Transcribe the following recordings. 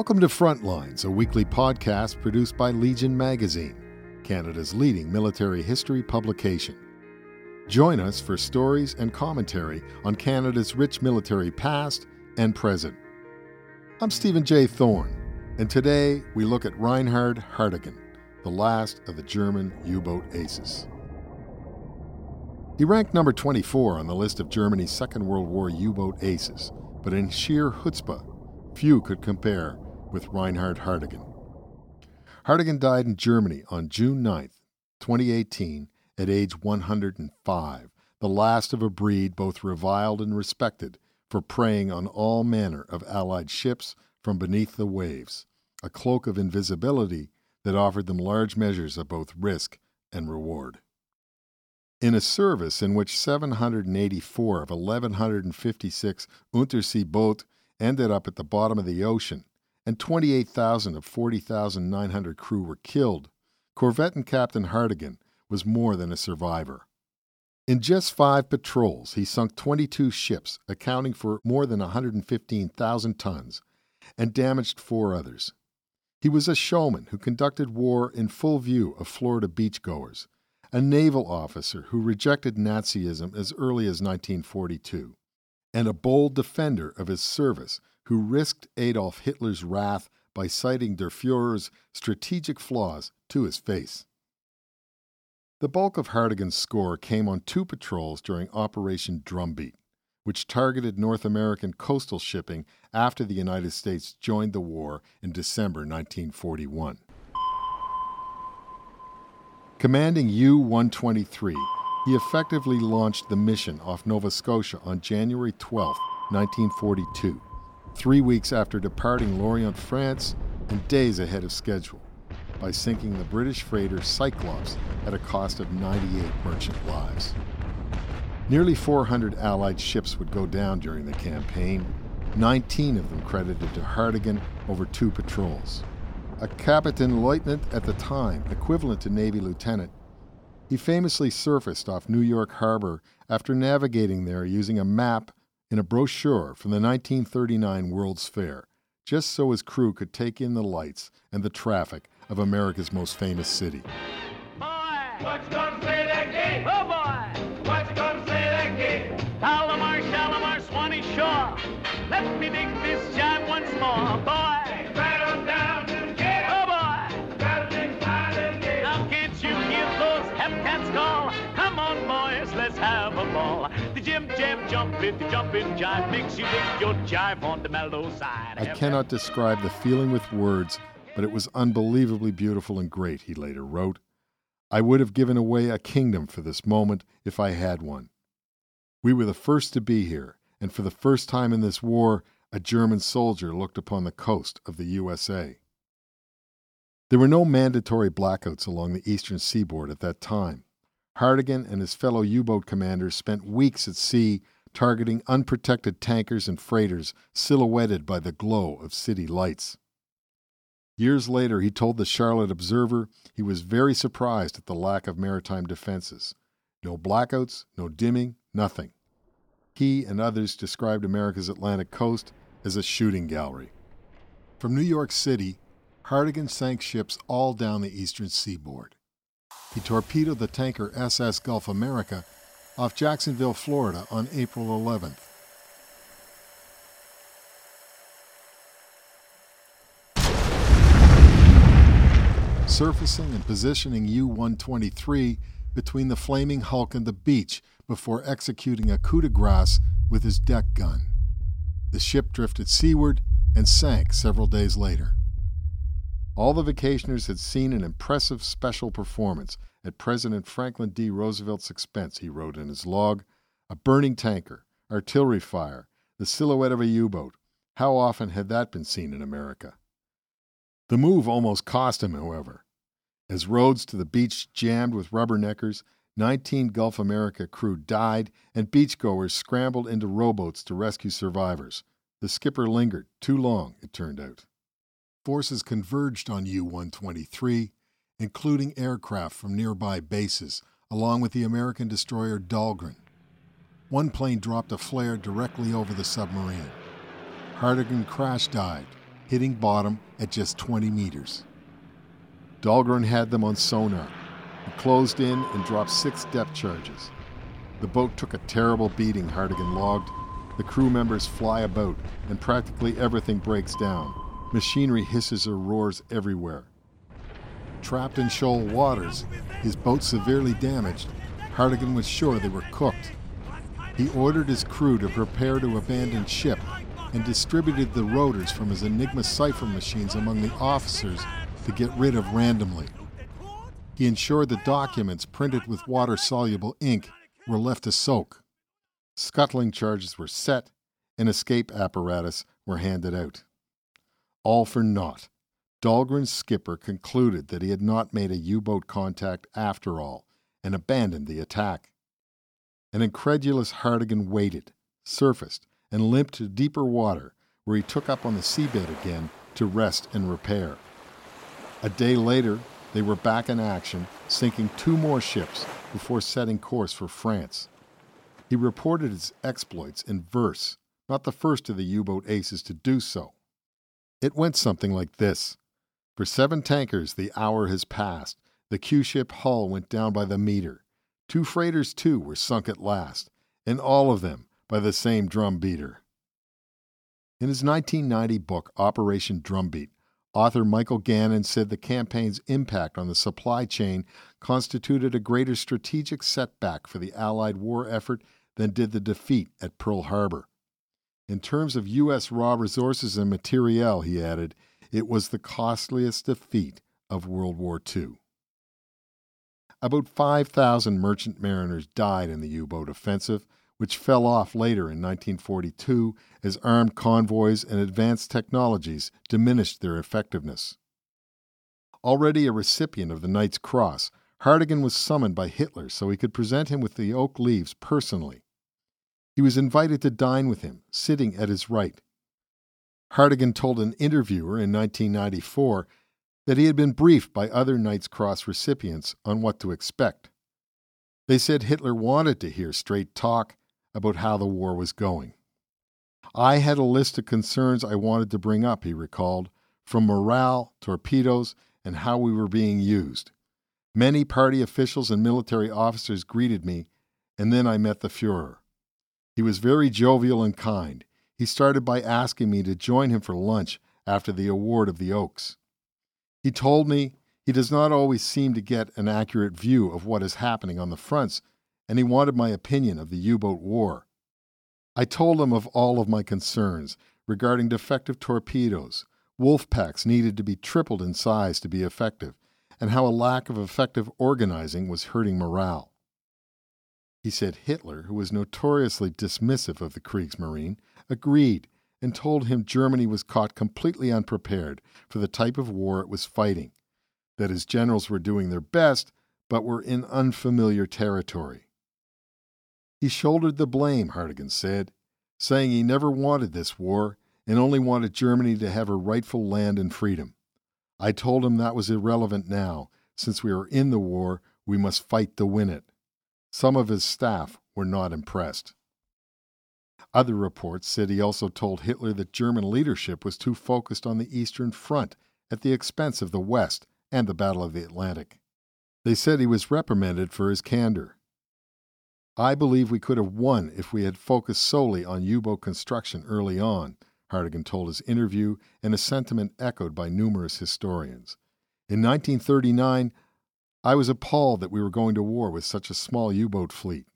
Welcome to Frontlines, a weekly podcast produced by Legion Magazine, Canada's leading military history publication. Join us for stories and commentary on Canada's rich military past and present. I'm Stephen J. Thorne, and today we look at Reinhard Hardegen, the last of the German U boat aces. He ranked number 24 on the list of Germany's Second World War U boat aces, but in sheer chutzpah, few could compare with Reinhard Hardegen. Hardegen died in Germany on June 9, 2018, at age 105, the last of a breed both reviled and respected for preying on all manner of Allied ships from beneath the waves, a cloak of invisibility that offered them large measures of both risk and reward. In a service in which 784 of 1,156 Untersee boat ended up at the bottom of the ocean, and 28,000 of 40,900 crew were killed, Corvette and Captain Hardegen was more than a survivor. In just five patrols, he sunk 22 ships, accounting for more than 115,000 tons, and damaged four others. He was a showman who conducted war in full view of Florida beachgoers, a naval officer who rejected Nazism as early as 1942, and a bold defender of his service who risked Adolf Hitler's wrath by citing Der Fuhrer's strategic flaws to his face. The bulk of Hardegen's score came on two patrols during Operation Drumbeat, which targeted North American coastal shipping after the United States joined the war in December 1941. Commanding U 123, he effectively launched the mission off Nova Scotia on January 12, 1942, three weeks after departing Lorient, France, and days ahead of schedule, by sinking the British freighter Cyclops at a cost of 98 merchant lives. Nearly 400 Allied ships would go down during the campaign, 19 of them credited to Hardegen over two patrols. A Captain Lieutenant at the time, equivalent to Navy Lieutenant, he famously surfaced off New York Harbor after navigating there using a map in a brochure from the 1939 World's Fair, just so his crew could take in the lights and the traffic of America's most famous city. Boy! What's gonna play that game? Oh boy! What's gonna play that game? Palomar, Shalimar, Swanee Shore. Let me this once more, boy. The Jim Jam jump it, the jumping jive makes you dig your jive on the mellow side. I cannot describe the feeling with words, but it was unbelievably beautiful and great, he later wrote. I would have given away a kingdom for this moment if I had one. We were the first to be here, and for the first time in this war, a German soldier looked upon the coast of the USA. There were no mandatory blackouts along the eastern seaboard at that time. Hardegen and his fellow U boat commanders spent weeks at sea targeting unprotected tankers and freighters silhouetted by the glow of city lights. Years later, he told the Charlotte Observer he was very surprised at the lack of maritime defenses. No blackouts, no dimming, nothing. He and others described America's Atlantic coast as a shooting gallery. From New York City, Hardegen sank ships all down the eastern seaboard. He torpedoed the tanker SS Gulf America off Jacksonville, Florida on April 11th. Surfacing and positioning U 123 between the flaming hulk and the beach before executing a coup de grace with his deck gun. The ship drifted seaward and sank several days later. All the vacationers had seen an impressive special performance at President Franklin D. Roosevelt's expense, he wrote in his log. A burning tanker, artillery fire, the silhouette of a U boat. How often had that been seen in America? The move almost cost him, however. As roads to the beach jammed with rubberneckers, 19 Gulf America crew died, and beachgoers scrambled into rowboats to rescue survivors. The skipper lingered too long, it turned out. Forces converged on U 123, including aircraft from nearby bases, along with the American destroyer Dahlgren. One plane dropped a flare directly over the submarine. Hardegen crash dived, hitting bottom at just 20 meters. Dahlgren had them on sonar. He closed in and dropped six depth charges. The boat took a terrible beating, Hardegen logged. The crew members fly about, and practically everything breaks down. Machinery hisses or roars everywhere. Trapped in shoal waters, his boat severely damaged, Hardegen was sure they were cooked. He ordered his crew to prepare to abandon ship and distributed the rotors from his Enigma cipher machines among the officers to get rid of randomly. He ensured the documents printed with water soluble ink were left to soak. Scuttling charges were set, and escape apparatus were handed out. All for naught. Dahlgren's skipper concluded that he had not made a U boat contact after all and abandoned the attack. An incredulous Hardegen waited, surfaced, and limped to deeper water, where he took up on the seabed again to rest and repair. A day later, they were back in action, sinking two more ships before setting course for France. He reported his exploits in verse, not the first of the U boat aces to do so. It went something like this For seven tankers, the hour has passed. The Q ship hull went down by the meter. Two freighters, too, were sunk at last, and all of them by the same drum beater. In his 1990 book, Operation Drumbeat, author Michael Gannon said the campaign's impact on the supply chain constituted a greater strategic setback for the Allied war effort than did the defeat at Pearl Harbor. In terms of U.S. raw resources and materiel, he added, it was the costliest defeat of World War II. About 5,000 merchant mariners died in the U boat offensive, which fell off later in 1942 as armed convoys and advanced technologies diminished their effectiveness. Already a recipient of the Knight's Cross, Hardegen was summoned by Hitler so he could present him with the oak leaves personally. He was invited to dine with him, sitting at his right. Hardegen told an interviewer in 1994 that he had been briefed by other Knight's Cross recipients on what to expect. They said Hitler wanted to hear straight talk about how the war was going. I had a list of concerns I wanted to bring up, he recalled, from morale, torpedoes, and how we were being used. Many party officials and military officers greeted me, and then I met the Fuhrer. He was very jovial and kind. He started by asking me to join him for lunch after the award of the Oaks. He told me he does not always seem to get an accurate view of what is happening on the fronts and he wanted my opinion of the U boat war. I told him of all of my concerns regarding defective torpedoes, wolf packs needed to be tripled in size to be effective, and how a lack of effective organizing was hurting morale. He said Hitler, who was notoriously dismissive of the Kriegsmarine, agreed and told him Germany was caught completely unprepared for the type of war it was fighting, that his generals were doing their best but were in unfamiliar territory. He shouldered the blame, Hardegen said, saying he never wanted this war and only wanted Germany to have her rightful land and freedom. I told him that was irrelevant now. Since we are in the war, we must fight to win it. Some of his staff were not impressed. Other reports said he also told Hitler that German leadership was too focused on the Eastern Front at the expense of the West and the Battle of the Atlantic. They said he was reprimanded for his candor. I believe we could have won if we had focused solely on U boat construction early on, Hardegen told his interview, and a sentiment echoed by numerous historians. In 1939, I was appalled that we were going to war with such a small U boat fleet.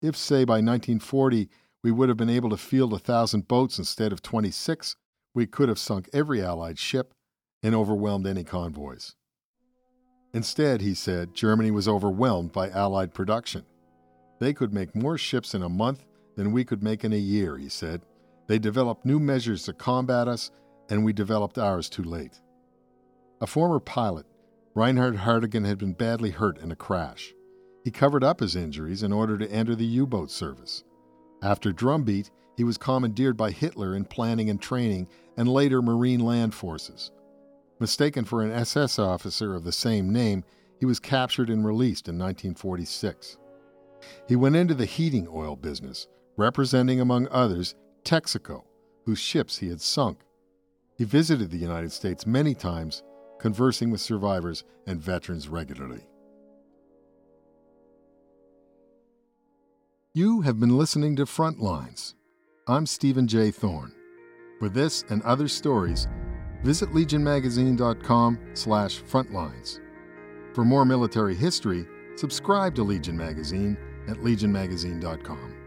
If, say, by 1940 we would have been able to field a thousand boats instead of 26, we could have sunk every Allied ship and overwhelmed any convoys. Instead, he said, Germany was overwhelmed by Allied production. They could make more ships in a month than we could make in a year, he said. They developed new measures to combat us, and we developed ours too late. A former pilot, Reinhard Hardegen had been badly hurt in a crash. He covered up his injuries in order to enter the U boat service. After Drumbeat, he was commandeered by Hitler in planning and training and later Marine Land Forces. Mistaken for an SS officer of the same name, he was captured and released in 1946. He went into the heating oil business, representing, among others, Texaco, whose ships he had sunk. He visited the United States many times, conversing with survivors and veterans regularly. You have been listening to Frontlines. I'm Stephen J. Thorne. For this and other stories, visit legionmagazine.com slash frontlines. For more military history, subscribe to Legion Magazine at legionmagazine.com.